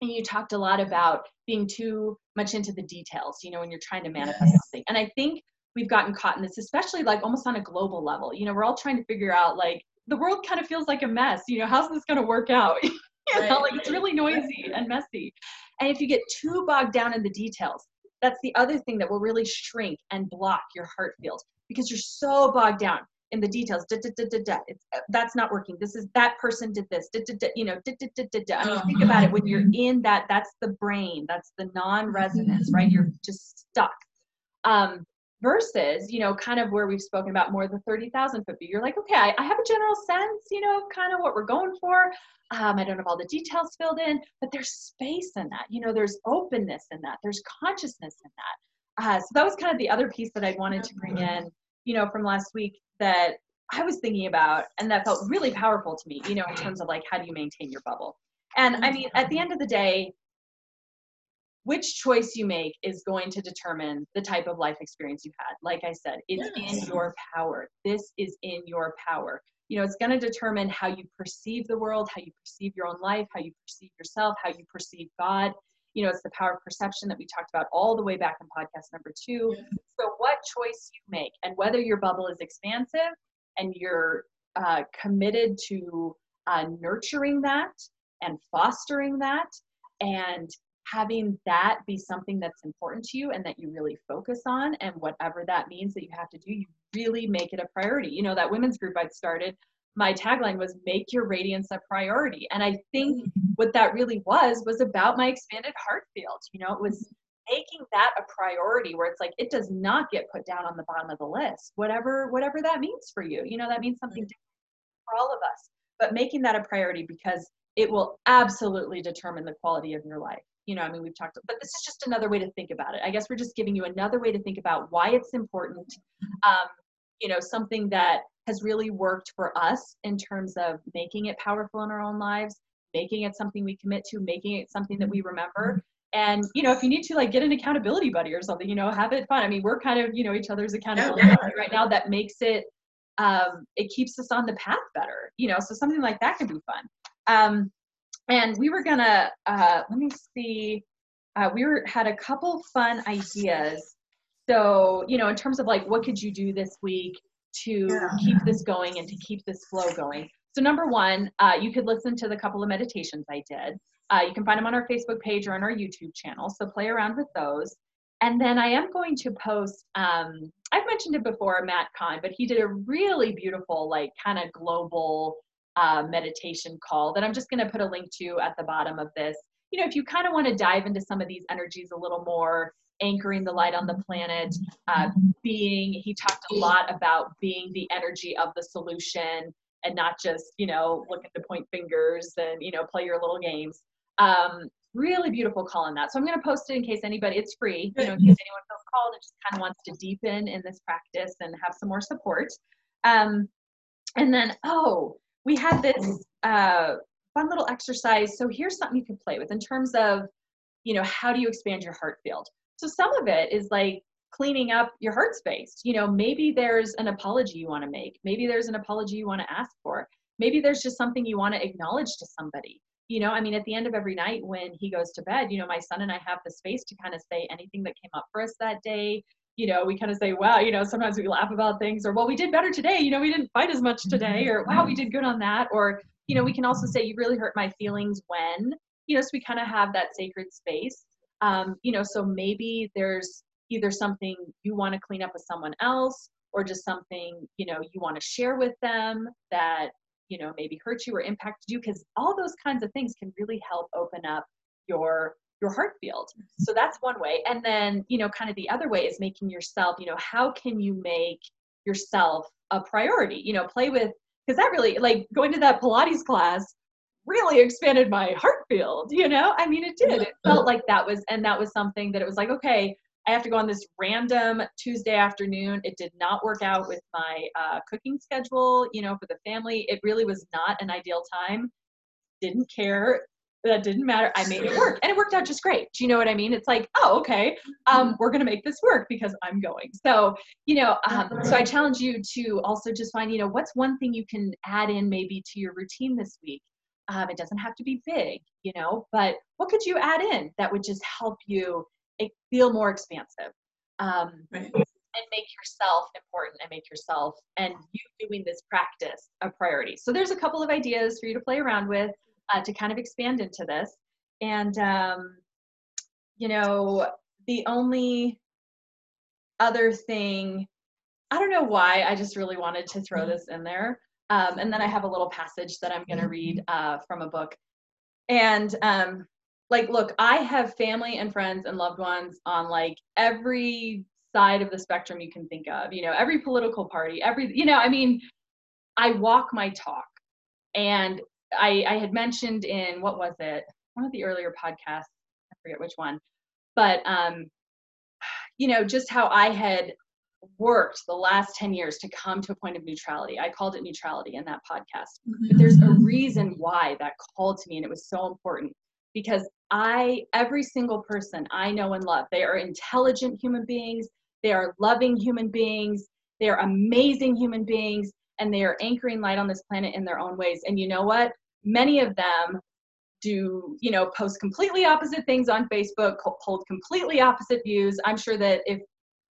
And you talked a lot about being too much into the details you know when you're trying to manifest something. And i think we've gotten caught in this especially like almost on a global level. You know we're all trying to figure out like the world kind of feels like a mess. You know how's this going to work out? You know like it's really noisy and messy. And if you get too bogged down in the details that's the other thing that will really shrink and block your heart field because you're so bogged down in the details. Da, da, da, da, da. It's, uh, that's not working. This is that person did this. Da, da, da, you know, da, da, da, da, da. I mean, think about it. When you're in that, that's the brain. That's the non-resonance, right? You're just stuck. Um, versus, you know, kind of where we've spoken about more the 30,000 foot view. You're like, okay, I, I, have a general sense, you know, kind of what we're going for. Um, I don't have all the details filled in, but there's space in that. You know, there's openness in that. There's consciousness in that. Uh, so that was kind of the other piece that I wanted to bring in, you know, from last week that I was thinking about and that felt really powerful to me, you know, in terms of like how do you maintain your bubble. And I mean, at the end of the day, which choice you make is going to determine the type of life experience you had. Like I said, it's yes. in your power. This is in your power. You know, it's going to determine how you perceive the world, how you perceive your own life, how you perceive yourself, how you perceive God. You know, it's the power of perception that we talked about all the way back in podcast number two. So, what choice you make and whether your bubble is expansive and you're uh, committed to uh, nurturing that and fostering that and having that be something that's important to you and that you really focus on and whatever that means that you have to do you really make it a priority. You know that women's group i'd started my tagline was make your radiance a priority. And i think mm-hmm. what that really was was about my expanded heart field. You know it was making that a priority where it's like it does not get put down on the bottom of the list whatever whatever that means for you. You know that means something different for all of us. But making that a priority because it will absolutely determine the quality of your life you know i mean we've talked but this is just another way to think about it. I guess we're just giving you another way to think about why it's important um, you know something that has really worked for us in terms of making it powerful in our own lives making it something we commit to making it something that we remember. And you know if you need to like get an accountability buddy or something you know have it fun. I mean we're kind of you know each other's accountability yeah, yeah. right now that makes it um it keeps us on the path better you know so something like that could be fun. Um and we were gonna uh, let me see uh, we were had a couple fun ideas. So you know in terms of like what could you do this week to yeah. keep this going and to keep this flow going? So number one uh, you could listen to the couple of meditations i did. Uh, you can find them on our facebook page or on our youtube channel so play around with those. And then i am going to post um, i've mentioned it before matt kahn but he did a really beautiful like kind of global uh, meditation call that I'm just going to put a link to at the bottom of this. You know, if you kind of want to dive into some of these energies a little more, anchoring the light on the planet, uh, being, he talked a lot about being the energy of the solution and not just, you know, looking to point fingers and, you know, play your little games. Um, really beautiful call on that. So I'm going to post it in case anybody, it's free, you know, in case anyone feels called and just kind of wants to deepen in this practice and have some more support. Um, and then, oh, we had this uh, fun little exercise. So here's something you can play with in terms of, you know, how do you expand your heart field? So some of it is like cleaning up your heart space. You know, maybe there's an apology you want to make. Maybe there's an apology you want to ask for. Maybe there's just something you want to acknowledge to somebody. You know, I mean, at the end of every night when he goes to bed, you know, my son and I have the space to kind of say anything that came up for us that day, you know, we kind of say, wow, you know, sometimes we laugh about things or, well, we did better today. You know, we didn't fight as much today or, wow, we did good on that. Or, you know, we can also say, you really hurt my feelings when, you know, so we kind of have that sacred space. Um, you know, so maybe there's either something you want to clean up with someone else or just something, you know, you want to share with them that, you know, maybe hurt you or impacted you because all those kinds of things can really help open up your your heart field. So that's one way. And then, you know, kind of the other way is making yourself, you know, how can you make yourself a priority? You know, play with, because that really, like going to that Pilates class really expanded my heart field, you know? I mean, it did. It felt like that was, and that was something that it was like, okay, I have to go on this random Tuesday afternoon. It did not work out with my uh, cooking schedule, you know, for the family. It really was not an ideal time. Didn't care that didn't matter. I made it work and it worked out just great. Do you know what I mean? It's like, oh, okay, um, mm-hmm. we're going to make this work because I'm going. So, you know, um, so I challenge you to also just find, you know, what's one thing you can add in maybe to your routine this week? Um, it doesn't have to be big, you know, but what could you add in that would just help you feel more expansive? Um, right. And make yourself important and make yourself and you doing this practice a priority. So there's a couple of ideas for you to play around with uh, to kind of expand into this. And, um, you know, the only other thing I don't know why. I just really wanted to throw this in there. Um, and then I have a little passage that I'm going to read uh, from a book. And um, like, look, I have family and friends and loved ones on like every side of the spectrum you can think of. You know, every political party, every, you know, I mean, I walk my talk. And I, I had mentioned in what was it? One of the earlier podcasts. I forget which one, but um, you know, just how I had worked the last 10 years to come to a point of neutrality. I called it neutrality in that podcast. Mm-hmm. But there's a reason why that called to me and it was so important because I every single person I know and love, they are intelligent human beings, they are loving human beings, they are amazing human beings and they are anchoring light on this planet in their own ways. And you know what? Many of them do you know post completely opposite things on facebook hold completely opposite views. I'm sure that if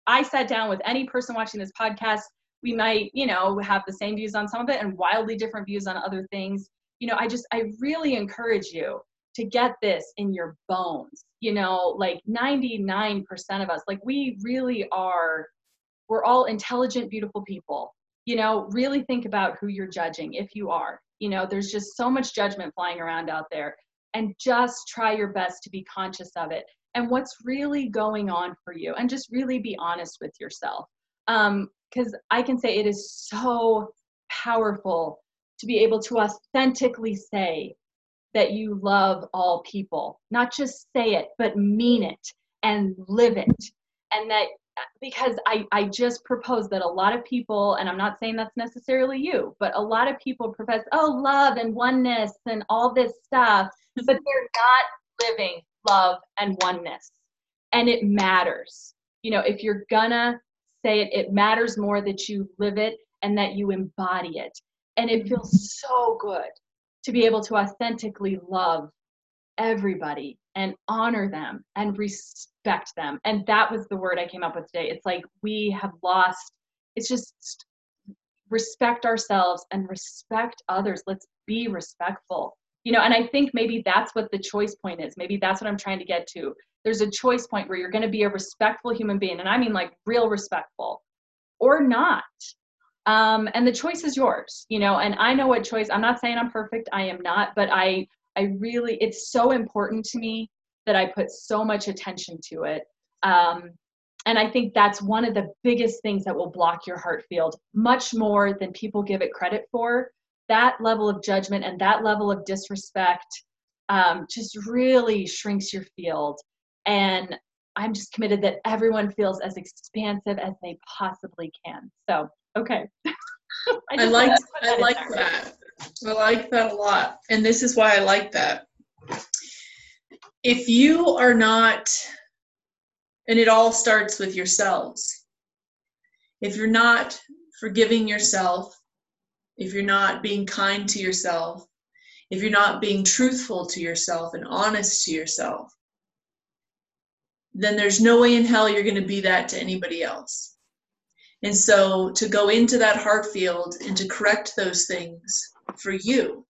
i sat down with any person watching this podcast we might you know have the same views on some of it and wildly different views on other things. You know i just i really encourage you to get this in your bones. You know like 99% of us like we really are we're all intelligent beautiful people. You know really think about who you're judging if you are you know there's just so much judgment flying around out there. And just try your best to be conscious of it and what's really going on for you and just really be honest with yourself. Because um, i can say it is so powerful to be able to authentically say that you love all people. Not just say it but mean it and live it. And that because I, I just propose that a lot of people, and I'm not saying that's necessarily you, but a lot of people profess, oh, love and oneness and all this stuff, but they're not living love and oneness. And it matters. You know, if you're gonna say it, it matters more that you live it and that you embody it. And it feels so good to be able to authentically love everybody and honor them and respect them. And that was the word I came up with today. It's like we have lost, it's just respect ourselves and respect others. Let's be respectful. You know, and I think maybe that's what the choice point is. Maybe that's what I'm trying to get to. There's a choice point where you're going to be a respectful human being, and I mean like real respectful, or not. Um, and the choice is yours, you know. And I know what choice. I'm not saying I'm perfect. I am not, but I I really, it's so important to me that I put so much attention to it. Um, and I think that's one of the biggest things that will block your heart field much more than people give it credit for. That level of judgment and that level of disrespect um, just really shrinks your field. And I'm just committed that everyone feels as expansive as they possibly can. So, okay.
I, I like I like that. I like that a lot. And this is why I like that. If you are not, and it all starts with yourselves, if you're not forgiving yourself, if you're not being kind to yourself, if you're not being truthful to yourself and honest to yourself, then there's no way in hell you're going to be that to anybody else. And so to go into that heart field and to correct those things for you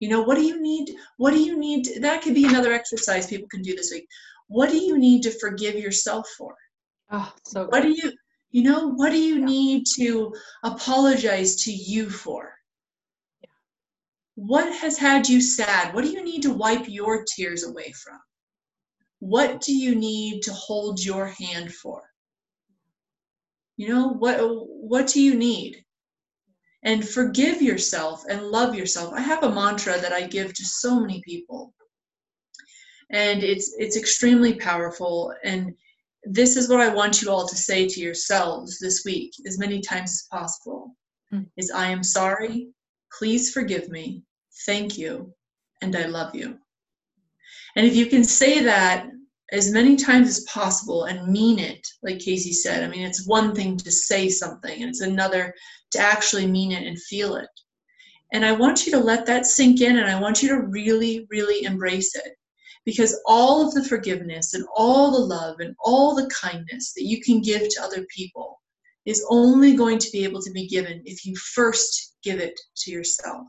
you know what do you need what do you need that could be another exercise people can do this week what do you need to forgive yourself for
oh so
good. what do you you know what do you yeah. need to apologize to you for yeah. what has had you sad what do you need to wipe your tears away from what do you need to hold your hand for you know what what do you need and forgive yourself and love yourself. I have a mantra that I give to so many people. And it's it's extremely powerful and this is what I want you all to say to yourselves this week as many times as possible. Mm. Is I am sorry, please forgive me, thank you, and I love you. And if you can say that as many times as possible and mean it, like Casey said. I mean, it's one thing to say something, and it's another to actually mean it and feel it. And I want you to let that sink in, and I want you to really, really embrace it. Because all of the forgiveness and all the love and all the kindness that you can give to other people is only going to be able to be given if you first give it to yourself.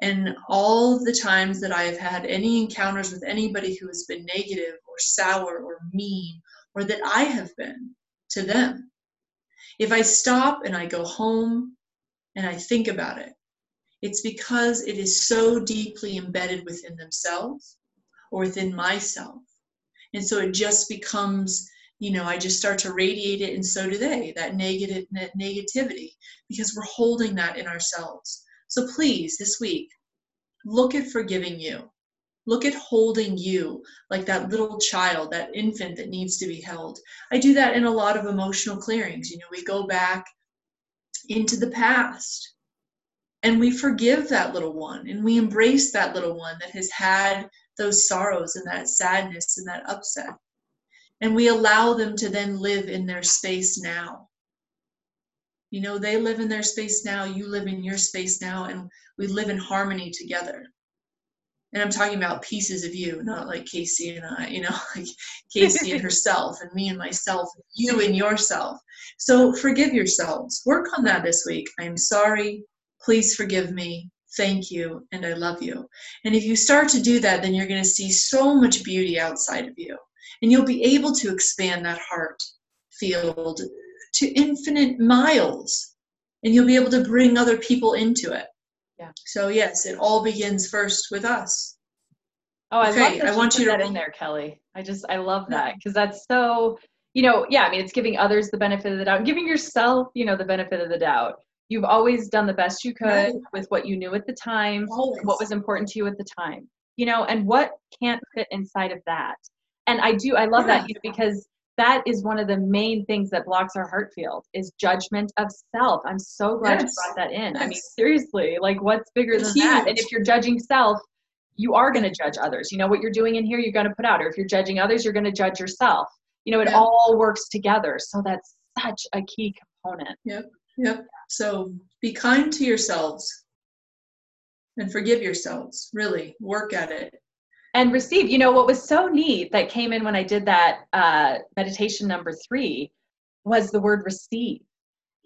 And all the times that I have had any encounters with anybody who has been negative or sour or mean, or that I have been to them, If I stop and I go home and I think about it, it's because it is so deeply embedded within themselves or within myself. And so it just becomes, you know, I just start to radiate it, and so do they, that negative that negativity, because we're holding that in ourselves. So please, this week, look at forgiving you. Look at holding you like that little child, that infant that needs to be held. I do that in a lot of emotional clearings. You know, we go back into the past and we forgive that little one and we embrace that little one that has had those sorrows and that sadness and that upset. And we allow them to then live in their space now. You know, they live in their space now, you live in your space now, and we live in harmony together. And I'm talking about pieces of you, not like Casey and I, you know, like Casey and herself, and me and myself, you and yourself. So forgive yourselves. Work on that this week. I'm sorry. Please forgive me. Thank you. And I love you. And if you start to do that, then you're going to see so much beauty outside of you. And you'll be able to expand that heart field to infinite miles. And you'll be able to bring other people into it.
Yeah.
So yes, it all begins first with us.
Oh, I
Okay,
love that
I want you to-
that in there, Kelly. I just I love that because that's so you know yeah. I mean, it's giving others the benefit of the doubt, giving yourself you know the benefit of the doubt. You've always done the best you could
Right.
with what you knew at the time,
Always.
what was important to you at the time. You know, and what can't fit inside of that. And I do I love that
Yeah.
you know, because that is one of the main things that blocks our heart field is judgment of self. I'm so glad
Yes.
you brought that in. I mean, seriously, like what's bigger
It's
than that? And if you're judging self, you are going to judge others. You know what you're doing in here, you're going to put out. Or if you're judging others, you're going to judge yourself. You know, it
Yeah.
all works together. So that's such a key component.
Yep. Yep. So be kind to yourselves and forgive yourselves. Really work at it.
And receive you know what was so neat that came in when i did that uh, meditation number three was the word receive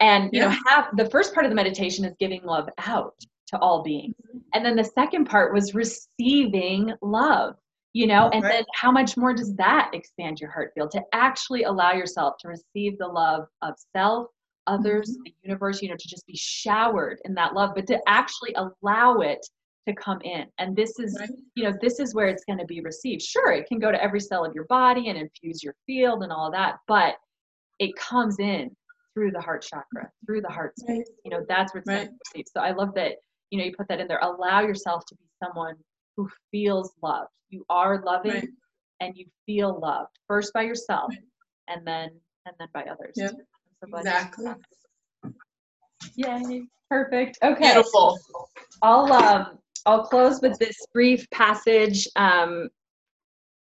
and you know
Yeah.
have the first part of the meditation is giving love out to all beings and then the second part was receiving love you know and
Right.
then how much more does that expand your heart field to actually allow yourself to receive the love of self others
Mm-hmm.
the universe you know to just be showered in that love but to actually allow it to come in and this is
Right?
you know this is where it's going to be received sure it can go to every cell of your body and infuse your field and all that but it comes in through the heart chakra through the heart space
Right.
you know that's where it's going to be received so i love that you know you put that in there allow yourself to be someone who feels loved you are loving
Right.
and you feel loved first by yourself
Right.
and then and then by others
Yep.
So glad you said
Exactly.
yay perfect okay
Beautiful.
I'll um I'll close with this brief passage. Um,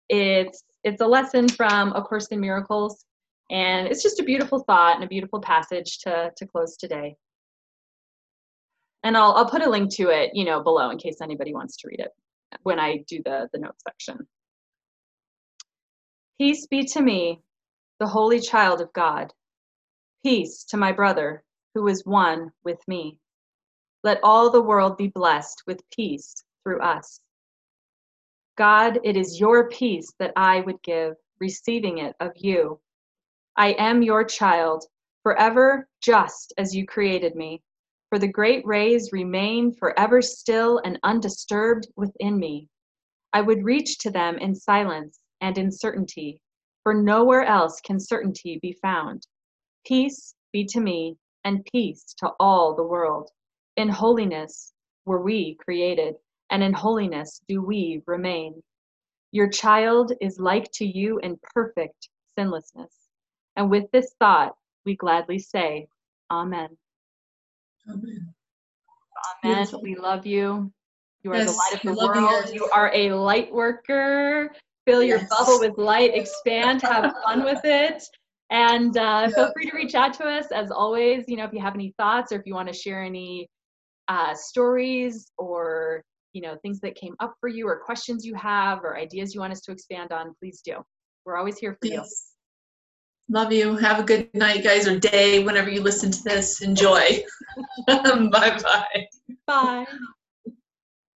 it's it's a lesson from A Course in Miracles, and it's just a beautiful thought and a beautiful passage to to close today. And I'll I'll put a link to it, you know, below in case anybody wants to read it when I do the the notes section. Peace be to me, the holy child of God. Peace to my brother who is one with me. Let all the world be blessed with peace through us. God, it is your peace that I would give, receiving it of you. I am your child, forever just as you created me. For the great rays remain forever still and undisturbed within me. I would reach to them in silence and in certainty, for nowhere else can certainty be found. Peace be to me, and peace to all the world. In holiness were we created, and in holiness do we remain. Your child is like to you in perfect sinlessness. And with this thought, we gladly say, Amen.
Amen.
Amen.
Beautiful.
We love you. You are the light of the
love you
world. You are a light worker. Fill your
Yes.
bubble with light, expand, have fun with it. And uh, feel free to reach out to us as always. You know, if you have any thoughts or if you want to share any uh, stories or you know things that came up for you or questions you have or ideas you want us to expand on, please do. We're always here for you.
Love you. Have a good night, guys, or day whenever you listen to this. Enjoy. bye bye.
Bye.